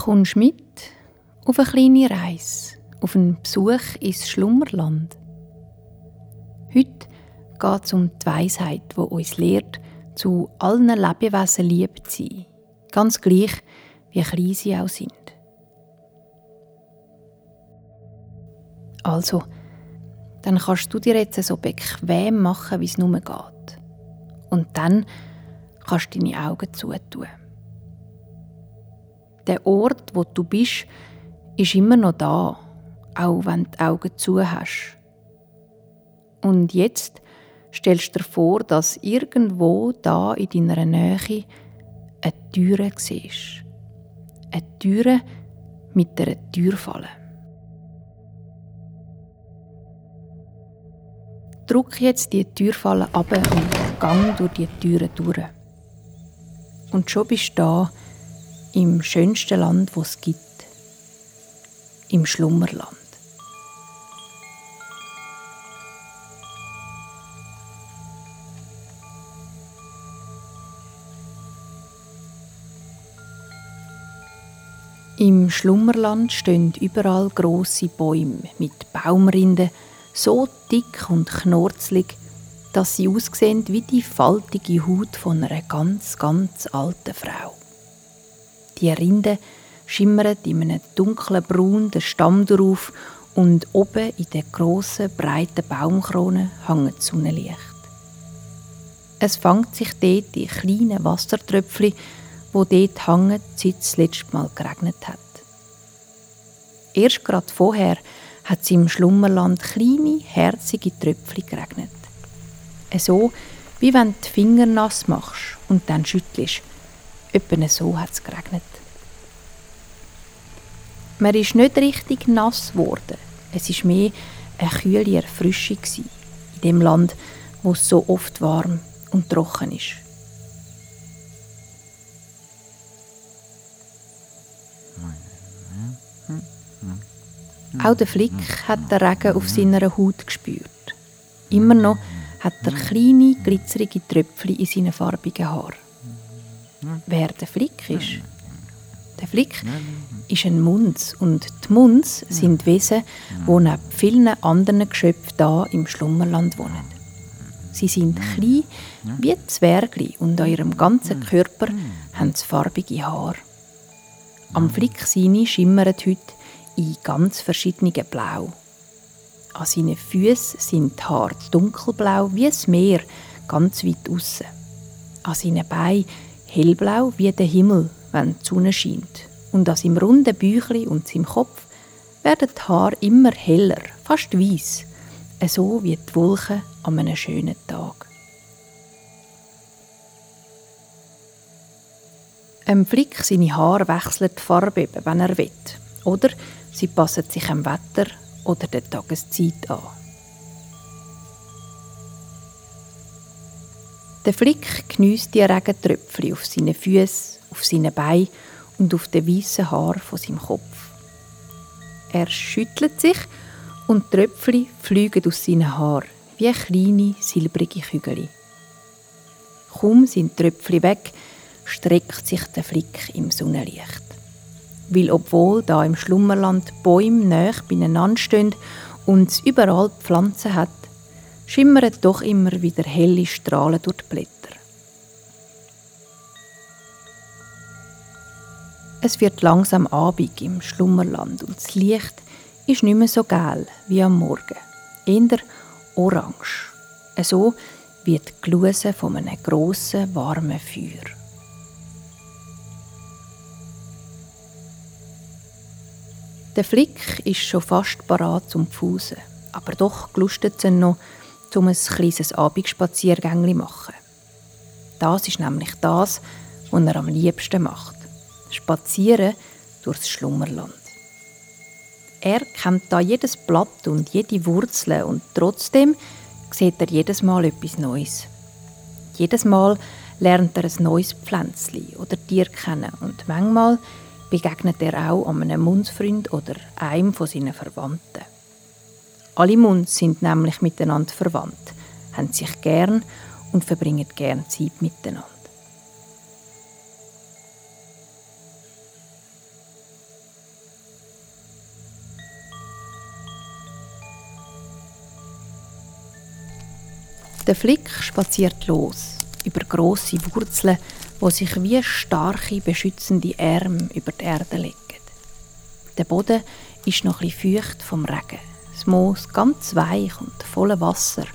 Kommst mit auf eine kleine Reise, auf einen Besuch ins Schlummerland. Heute geht es um die Weisheit, die uns lehrt, zu allen Lebewesen lieb zu sein, ganz gleich, wie klein sie auch sind. Also, dann kannst du dir jetzt so bequem machen, wie es nur geht. Und dann kannst du deine Augen zutun. Der Ort, wo du bist, ist immer noch da, auch wenn du die Augen zu hast. Und jetzt stellst du dir vor, dass irgendwo da in deiner Nähe eine Türe siehst. Eine Türe mit einer Türfalle. Drück jetzt die Türfalle ab und gang durch die Türe durch. Und schon bist du da im schönsten Land, wo es gibt. Im Schlummerland. Im Schlummerland stehen überall große Bäume mit Baumrinden, so dick und knurzlig, dass sie aussehen wie die faltige Haut von einer ganz, ganz alten Frau. Die Rinde schimmern in einem dunklen Braun den Stamm drauf und oben in der grossen, breiten Baumkrone hängt das Sonnenlicht. Es fängt sich dort die kleinen Wassertröpfchen wo dort hängen, seit es das letzte Mal geregnet hat. Erst gerade vorher hat es im Schlummerland kleine, herzige Tröpfchen geregnet. So, wie wenn du die Finger nass machst und dann schüttelst. Etwa so hat es geregnet. Man ist nicht richtig nass geworden. Es war mehr eine kühle Erfrischung in dem Land, wo es so oft warm und trocken ist. Auch der Flick hat den Regen auf seiner Haut gespürt. Immer noch hat er kleine, glitzerige Tröpfchen in seinen farbigen Haaren. Wer der Flick ist? Der Flick ist ein Munz und die Munz sind Wesen, die neben vielen anderen Geschöpfen da im Schlummerland wohnen. Sie sind klein wie Zwergli und an ihrem ganzen Körper haben sie farbige Haare. Am Flick seine schimmert heute in ganz verschiedenen Blau. An seinen Füßen sind die Haare dunkelblau wie das Meer, ganz weit aussen. An seinen Beinen hellblau wie der Himmel, wenn die Sonne scheint. Und an seinem runden Büchli und seinem Kopf werden die Haare immer heller, fast weiß, so wie die Wolken an einem schönen Tag. Ein Flick seine Haare wechselt die Farbe, wenn er will. Oder Sie passen sich dem Wetter oder der Tageszeit an. Der Flick geniesst die Regentröpfchen auf seinen Füßen, auf seinen Beinen und auf den weißen Haar von seinem Kopf. Er schüttelt sich und die Tröpfchen fliegen aus seinen Haaren wie kleine silbrige Kügel. Kaum sind die Tröpfchen weg, streckt sich der Flick im Sonnenlicht weil obwohl da im Schlummerland Bäume näher beieinander stehen und es überall Pflanzen hat, schimmern doch immer wieder helle Strahlen durch die Blätter. Es wird langsam Abend im Schlummerland und das Licht ist nicht mehr so gel wie am Morgen, eher orange, so wie die Gluse von einem grossen, warmen Feuer. Der Flick ist schon fast parat zum Pfusen, aber doch gelustet es noch, um ein kleines Abendspaziergängli zu machen. Das ist nämlich das, was er am liebsten macht. Spazieren durchs Schlummerland. Er kennt da jedes Blatt und jede Wurzel und trotzdem sieht er jedes Mal etwas Neues. Jedes Mal lernt er ein neues Pflänzchen oder Tier kennen und manchmal begegnet er auch einem Mundsfreund oder einem von seinen Verwandten. Alle Mund sind nämlich miteinander verwandt, haben sich gern und verbringen gern Zeit miteinander. Der Flick spaziert los über große Wurzeln, wo sich wie starke beschützende Arme über die Erde legen. Der Boden ist noch ein feucht vom Regen. Das Moos ganz weich und voller Wasser.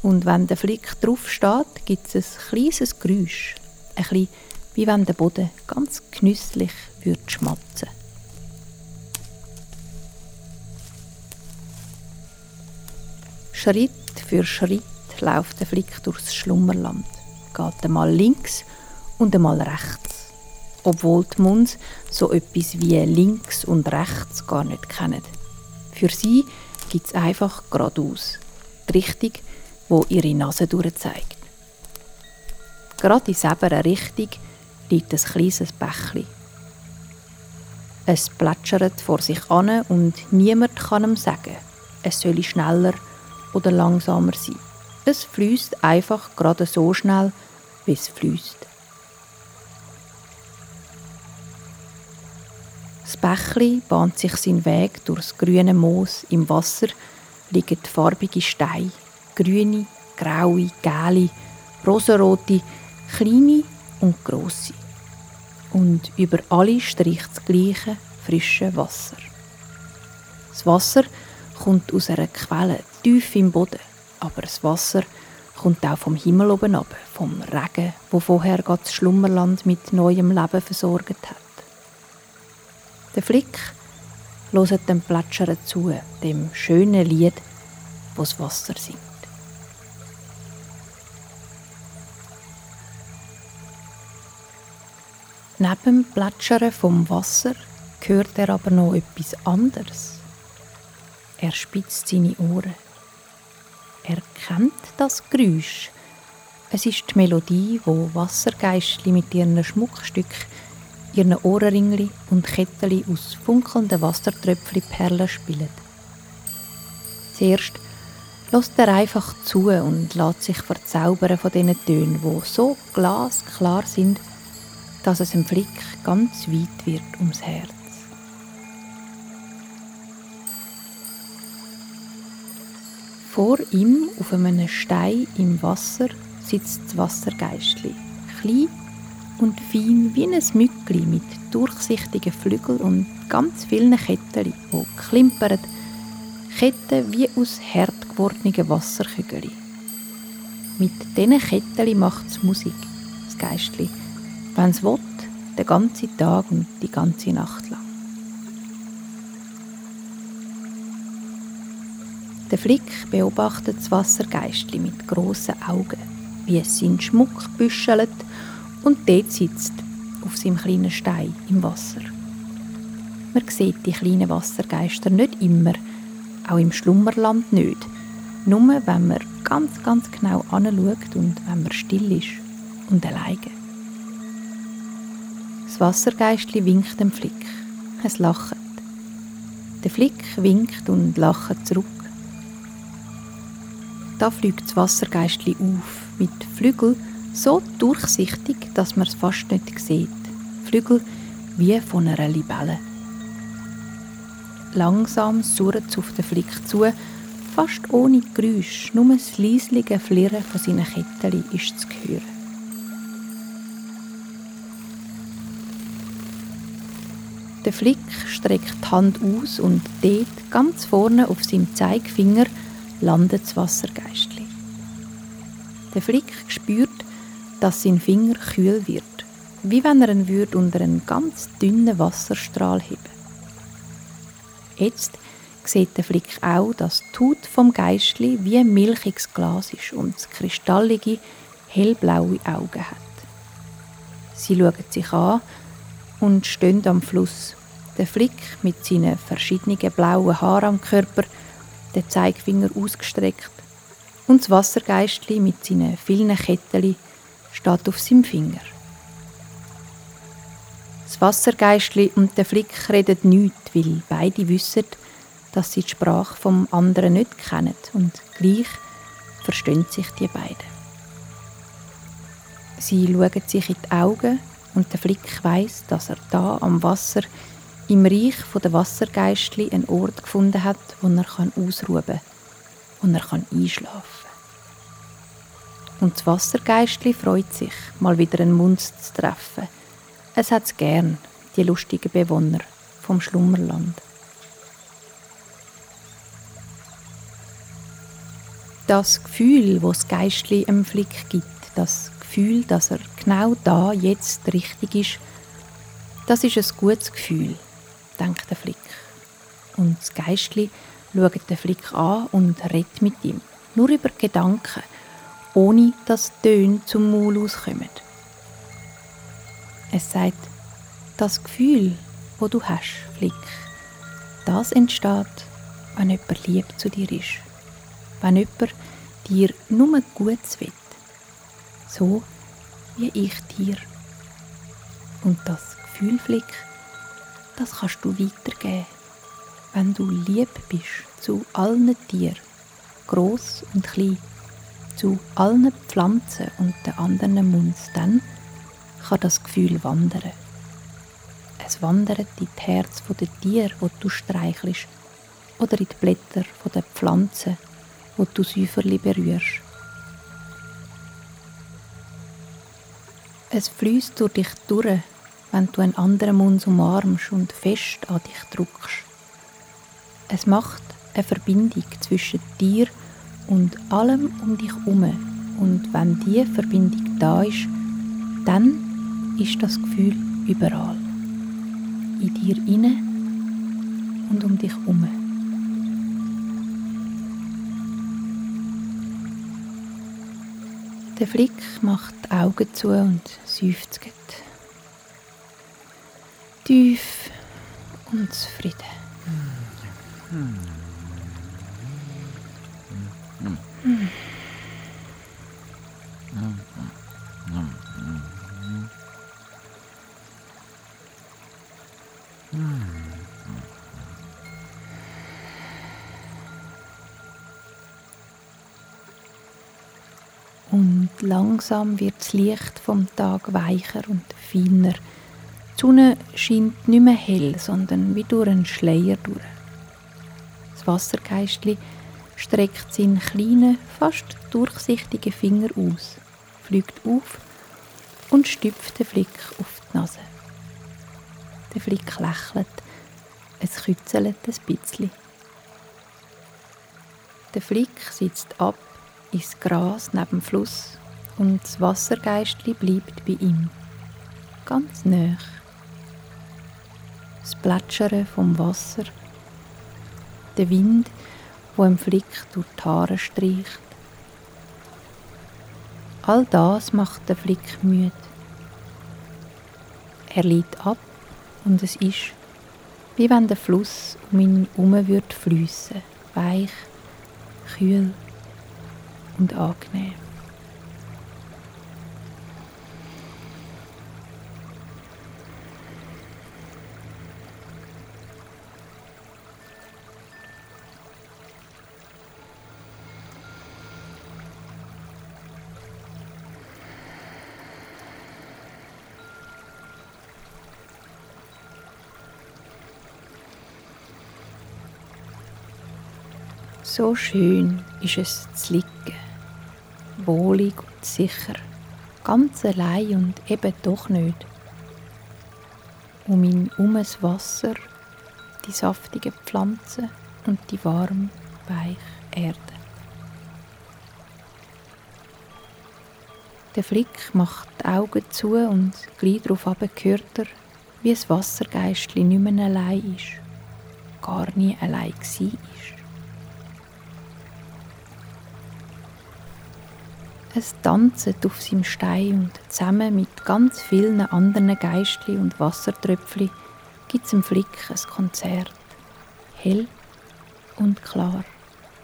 Und wenn der Flick drauf steht, gibt es ein kleines Geräusch. Ein bisschen wie wenn der Boden ganz genüsslich würde schmatzen. Schritt für Schritt läuft der Flick durchs Schlummerland, geht einmal links und einmal rechts, obwohl die Munds so etwas wie links und rechts gar nicht kennen. Für sie gibt es einfach geradeaus, die Richtung, wo ihre Nase durchzeigt. Gerade in selber Richtung liegt ein kleines Bächli. Es plätschert vor sich an und niemand kann ihm sagen, es solle schneller oder langsamer sein. Es fließt einfach gerade so schnell, wie es fließt. Bächli bahnt sich seinen Weg durchs grüne Moos. Im Wasser liegen farbige Steine, grüne, graue, gelbe, rosarote, kleine und grosse. Und über alle streicht das gleiche frische Wasser. Das Wasser kommt aus einer Quelle tief im Boden, aber das Wasser kommt auch vom Himmel oben ab, vom Regen, wo vorher das Schlummerland mit neuem Leben versorgt hat. Der Flick loset dem Plätschern zu, dem schönen Lied, wo das Wasser singt. Neben dem Plätschern vom Wasser hört er aber noch etwas anderes. Er spitzt seine Ohren. Er kennt das Geräusch. Es ist die Melodie, wo Wassergeistli mit ihren Schmuckstücken, ihren Ohrenringli und Ketteli aus funkelnden Wassertröpfchen Perlen spielen. Zuerst lässt er einfach zu und lässt sich verzaubern von diesen Tönen, die so glasklar sind, dass es im Flick ganz weit wird ums Herz. Vor ihm auf einem Stein im Wasser sitzt das Wassergeistli, klein und fein wie ein Mückli mit durchsichtigen Flügeln und ganz vielen Ketten, die klimpern, Ketten wie aus hart gewordenen Wasserkügeln. Mit diesen Ketten macht es Musik, das Geistli wenn es will, den ganzen Tag und die ganze Nacht lang. Der Flick beobachtet das Wassergeistli mit grossen Augen, wie es seinen Schmuck büschelt und dort sitzt, auf seinem kleinen Stein im Wasser. Man sieht die kleinen Wassergeister nicht immer, auch im Schlummerland nicht, nur wenn man ganz, ganz genau anschaut und wenn man still ist und alleine. Das Wassergeistli winkt dem Flick. Es lacht. Der Flick winkt und lacht zurück. Da fliegt das Wassergeistli auf, mit Flügel so durchsichtig, dass man es fast nicht sieht. Flügel wie von einer Libelle. Langsam surrt es auf den Flick zu, fast ohne Geräusch, nur das leislige Flirren von seinen Kettchen ist zu hören. Der Flick streckt die Hand aus und dort, ganz vorne auf seinem Zeigefinger, landet das Wassergeistli. Der Flick spürt, dass sein Finger kühl wird, wie wenn er ihn würde unter einen ganz dünnen Wasserstrahl heben. Jetzt sieht der Flick auch, dass die Haut vom Geistli wie ein milchiges Glas ist und kristallige, hellblaue Augen hat. Sie schauen sich an und stehen am Fluss. Der Flick mit seinen verschiedenen blauen Haaren am Körper, der Zeigefinger ausgestreckt und das Wassergeistli mit seinen vielen Ketteli steht auf seinem Finger. Das Wassergeistli und der Flick reden nichts, weil beide wissen, dass sie die Sprache vom anderen nicht kennen und gleich verstehen sich die beiden. Sie schauen sich in die Augen und der Flick weiß, dass er da am Wasser im Reich der Wassergeistli einen Ort gefunden hat, wo er ausruhen kann, wo er einschlafen kann. Und das Wassergeistli freut sich, mal wieder einen Munz zu treffen. Es hat's gern, die lustigen Bewohner vom Schlummerland. Das Gefühl, wo das Geistli im Flick gibt, das Gefühl, dass er genau da jetzt richtig ist, das ist ein gutes Gefühl, denkt der Flick. Und das Geistli schaut den Flick an und redet mit ihm, nur über Gedanken, ohne dass Töne zum Maul auskommen. Es sagt, das Gefühl, wo du hast, Flick, das entsteht, wenn jemand lieb zu dir ist. Wenn jemand dir nur Gutes will. So wie ich dir. Und das Gefühl, Flick, das kannst du weitergeben, wenn du lieb bist zu allen Tieren, groß und klein, zu allen Pflanzen und den anderen dann kann das Gefühl wandern. Es wandert in das Herz der Tiere, wo du streichelst, oder in die Blätter der Pflanzen, wo du Säuferli berührst. Es fließt durch dich durch, wenn du einen anderen Mund umarmst und fest an dich drückst. Es macht eine Verbindung zwischen dir und allem um dich herum. Und wenn diese Verbindung da ist, dann ist das Gefühl überall. In dir inne und um dich herum. Der Flick macht die Augen zu und seufzt. Tief und zufrieden. Und langsam wird das Licht vom Tag weicher und feiner. Die Sonne scheint nicht mehr hell, sondern wie durch einen Schleier durch. Das Wassergeistli streckt seinen kleinen, fast durchsichtigen Finger aus, fliegt auf und stüpft den Flick auf die Nase. Der Flick lächelt, es kützelt ein bisschen. Der Flick sitzt ab ins Gras neben dem Fluss und das Wassergeistli bleibt bei ihm, ganz nah. Das Plätschern vom Wasser, der Wind, wo im Flick durch die Haare streicht. All das macht den Flick müde. Er liegt ab und es ist, wie wenn der Fluss um ihn herum würde fliessen, weich, kühl und angenehm. So schön ist es zu liegen, wohlig und sicher, ganz allein und eben doch nicht. Um ihn um das Wasser, die saftigen Pflanzen und die warm, weich Erde. Der Flick macht die Augen zu und gleich darauf hört er, wie das Wassergeistli nicht mehr allein ist, gar nie allein war. Es tanzt auf seinem Stein und zusammen mit ganz vielen anderen Geistli und Wassertröpfli gibt es im Flick ein Konzert. Hell und klar,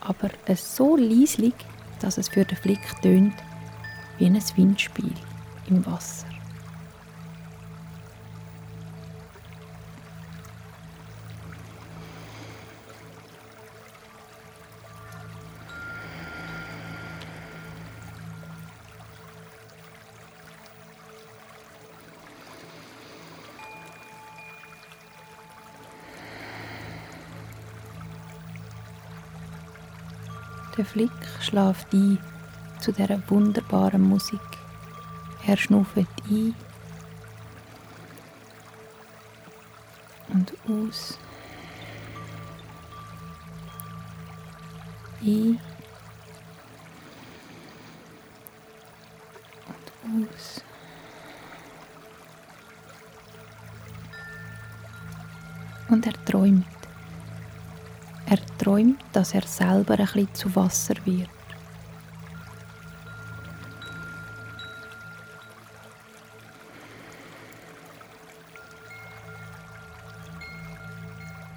aber es so leislich, dass es für den Flick tönt wie ein Windspiel im Wasser. Der Flick schläft ein zu dieser wunderbaren Musik. Er schnauft ein und aus. Ein und aus. Und er träumt. Träumt, dass er selber ein bisschen zu Wasser wird.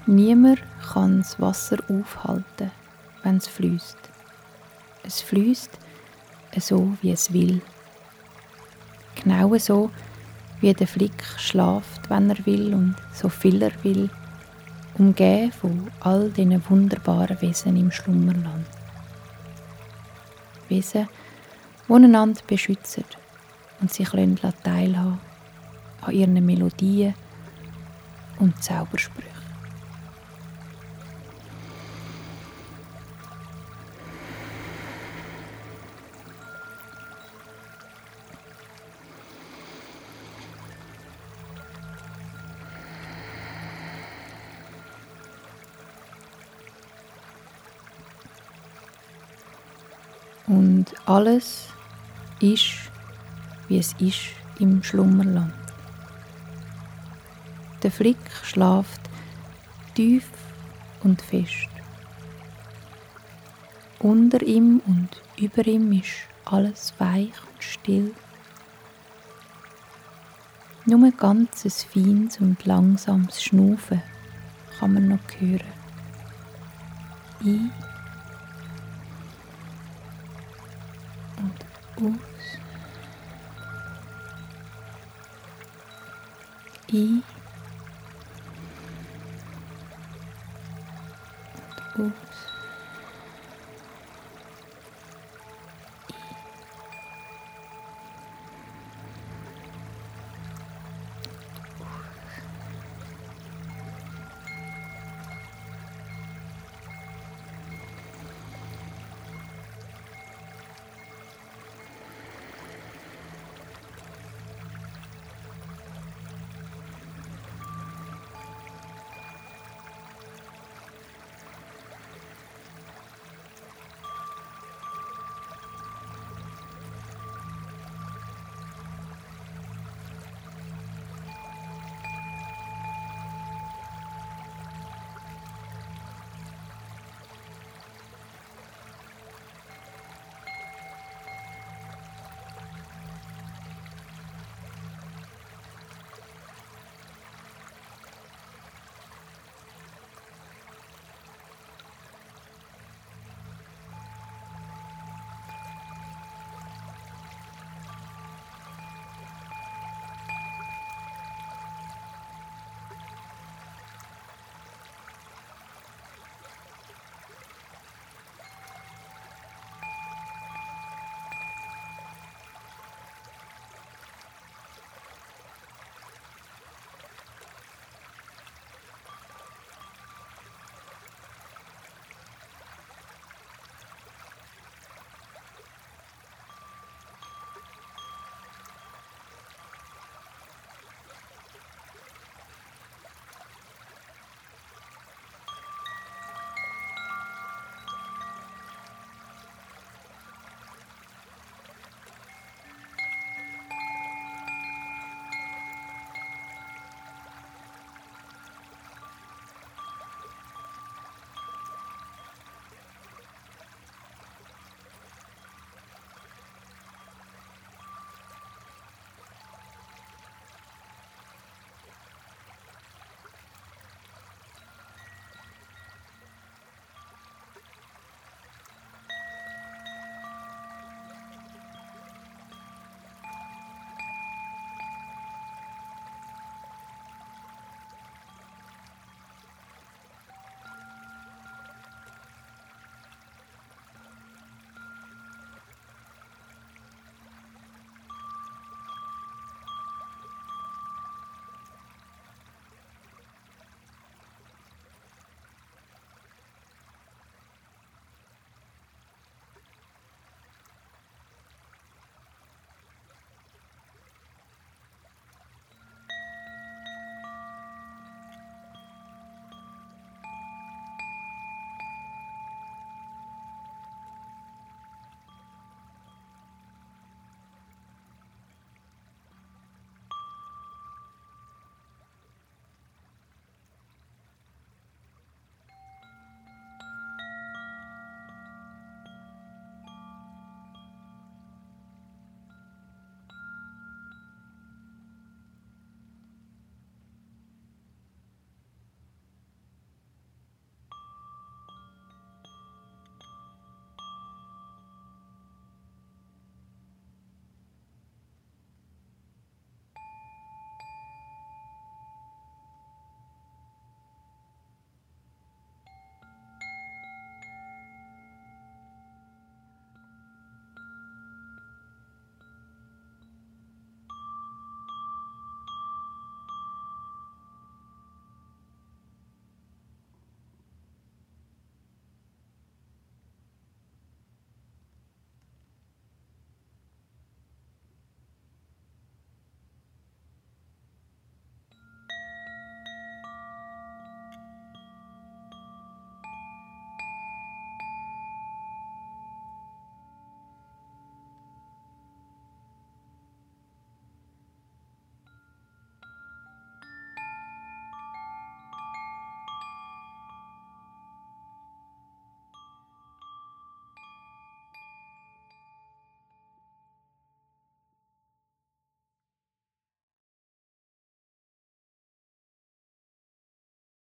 Niemand kann das Wasser aufhalten, wenn es fließt. Es fließt so, wie es will. Genau so, wie der Flick schlaft, wenn er will und so viel er will, umgeben von all diesen wunderbaren Wesen im Schlummerland. Wesen, die einander beschützen und sich teilhaben an ihren Melodien und Zaubersprüchen. Und alles ist, wie es ist im Schlummerland. Der Flick schlaft tief und fest. Unter ihm und über ihm ist alles weich und still. Nur ein ganzes feines und langsames Schnaufen kann man noch hören. Ein aus. I